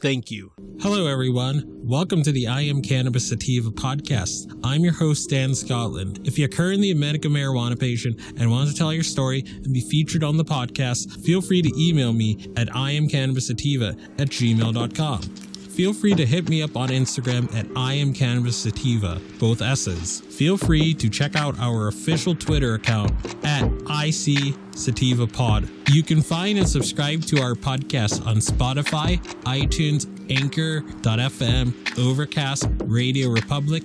Thank you. Hello, everyone. Welcome to the I Am Cannabis Sativa podcast. I'm your host, Dan Scotland. If you're currently a medical marijuana patient and want to tell your story and be featured on the podcast, feel free to email me at iamcannabissativa at gmail.com. Feel free to hit me up on Instagram at I am Cannabis Sativa, both S's. Feel free to check out our official Twitter account at IC Sativa Pod. You can find and subscribe to our podcast on Spotify, iTunes, Anchor.fm, Overcast, Radio Republic,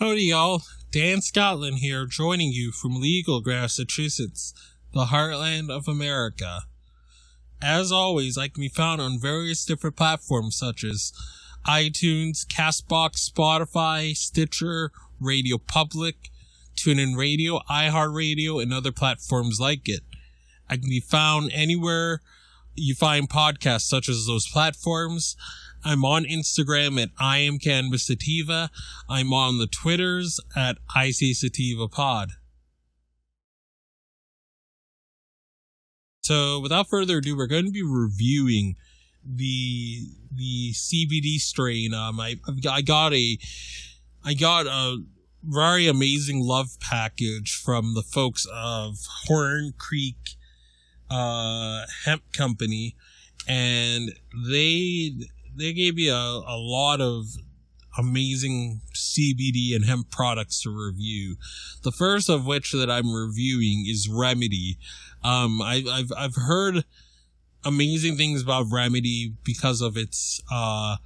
Howdy, y'all. Dan Scotland here, joining you from Legal, Massachusetts, the heartland of America. As always, I can be found on various different platforms such as iTunes, Castbox, Spotify, Stitcher, Radio Public, TuneIn Radio, iHeartRadio, and other platforms like it. I can be found anywhere you find podcasts such as those platforms. I'm on Instagram at I am Cannabis Sativa. I'm on the Twitters at IC Sativa Pod. So without further ado, we're going to be reviewing the the CBD strain. Um, I I got a I got a very amazing love package from the folks of Horn Creek uh, Hemp Company, and they they gave me a, a lot of amazing CBD and hemp products to review. The first of which that I'm reviewing is Remedy. Um, I, I've I've heard amazing things about Remedy because of its uh,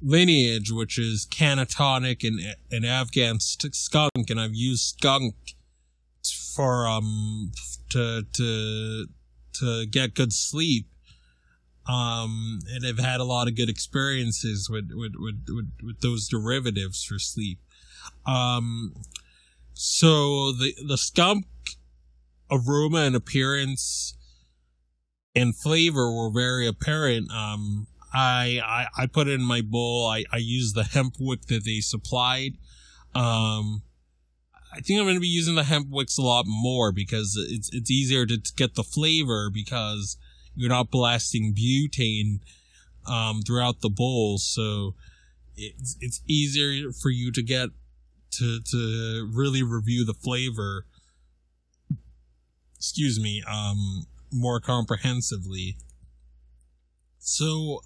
lineage, which is Cannatonic and and Afghan skunk, and I've used skunk for um to to to get good sleep um, and have had a lot of good experiences with with, with, with, with those derivatives for sleep. Um, so the the skunk aroma and appearance and flavor were very apparent. Um, I, I I put it in my bowl. I I used the hemp wick that they supplied. Um, I think I'm going to be using the hemp wicks a lot more because it's it's easier to, to get the flavor because you're not blasting butane um, throughout the bowl, so it's it's easier for you to get to to really review the flavor. Excuse me, um, more comprehensively. So,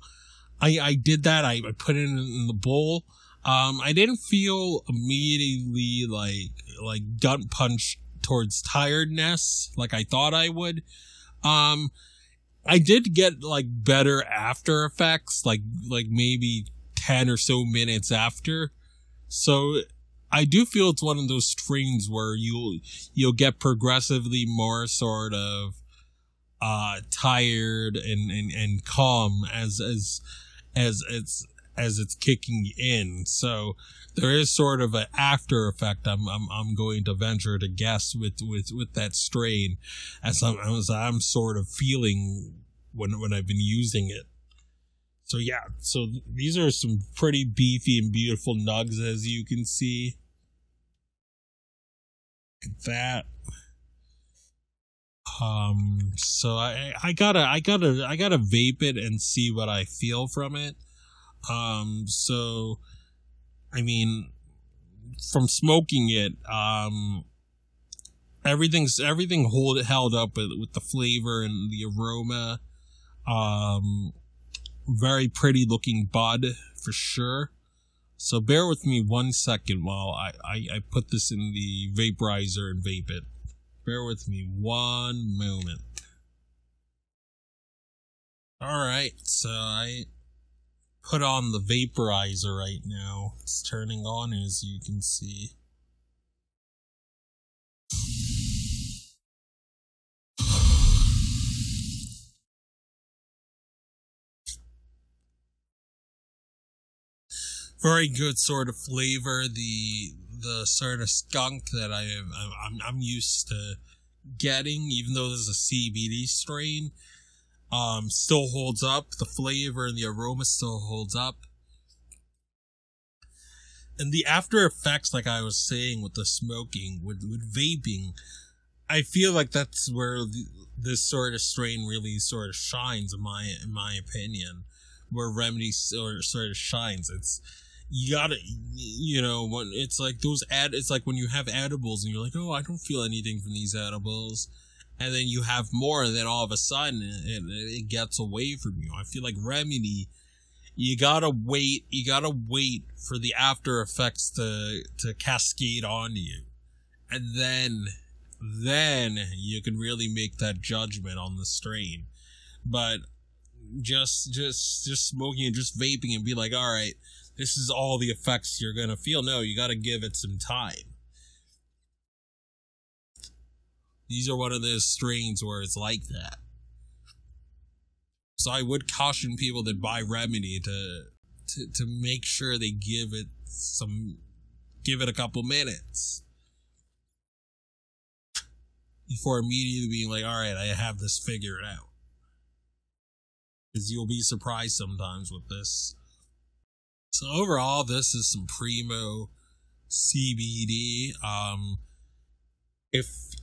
I I did that. I, I put it in the bowl. Um, I didn't feel immediately like like gut punch towards tiredness like I thought I would. Um, I did get like better after effects, like like maybe ten or so minutes after. So I do feel it's one of those strains where you'll you'll get progressively more sort of uh tired and and, and calm as as as it's as it's kicking in. So there is sort of an after effect. I'm I'm I'm going to venture to guess with with with that strain, as I'm as I'm sort of feeling when when I've been using it. So yeah, so these are some pretty beefy and beautiful nugs as you can see. That um so I I gotta I gotta I gotta vape it and see what I feel from it. Um so I mean from smoking it, um everything's everything hold held up with, with the flavor and the aroma. Um very pretty looking bud for sure. So bear with me one second while I, I, I put this in the vaporizer and vape it. Bear with me one moment. Alright, so I put on the vaporizer right now. It's turning on as you can see. very good sort of flavor. The the sort of skunk that I am I'm I'm used to getting, even though this is a CBD strain, um, still holds up. The flavor and the aroma still holds up. And the after effects, like I was saying with the smoking, with, with vaping, I feel like that's where the, this sort of strain really sort of shines, in my in my opinion, where Remedy sort of, sort of shines. It's you gotta, you know, when it's like those ad, it's like when you have edibles and you're like, oh, I don't feel anything from these edibles. And then you have more, and then all of a sudden it, it gets away from you. I feel like Remedy, you gotta wait, you gotta wait for the after effects to, to cascade on you. And then, then you can really make that judgment on the strain. But just, just, just smoking and just vaping and be like, all right, this is all the effects you're gonna feel. No, you gotta give it some time. These are one of those strains where it's like that. So I would caution people that buy Remedy to to, to make sure they give it some give it a couple minutes before immediately being like, all right, I have this figured out. Because you'll be surprised sometimes with this. So overall, this is some primo CBD. Um, if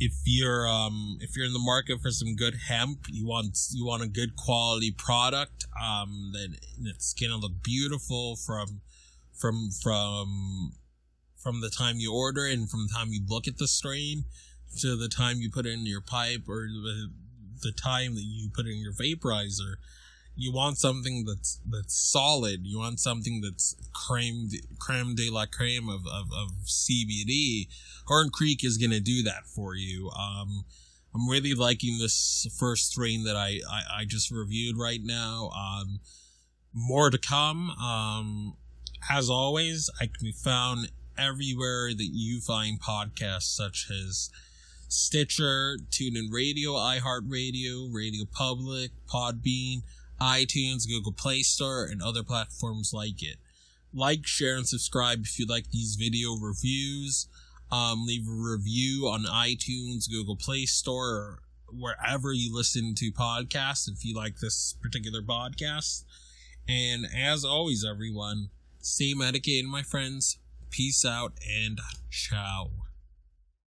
if you're um if you're in the market for some good hemp, you want you want a good quality product. Um, then it's gonna look beautiful from from from from the time you order it and from the time you look at the strain to the time you put it in your pipe or the, the time that you put it in your vaporizer you want something that's that's solid. You want something that's creme creme de la creme of, of, of CBD. Horn Creek is gonna do that for you. Um, I'm really liking this first strain that I, I, I just reviewed right now. Um, more to come. Um, as always, I can be found everywhere that you find podcasts such as Stitcher, TuneIn Radio, iHeartRadio, Radio Public, Podbean iTunes, Google Play Store, and other platforms like it. Like, share, and subscribe if you like these video reviews. Um, leave a review on iTunes, Google Play Store, or wherever you listen to podcasts if you like this particular podcast. And as always, everyone, stay medicated, my friends. Peace out and ciao.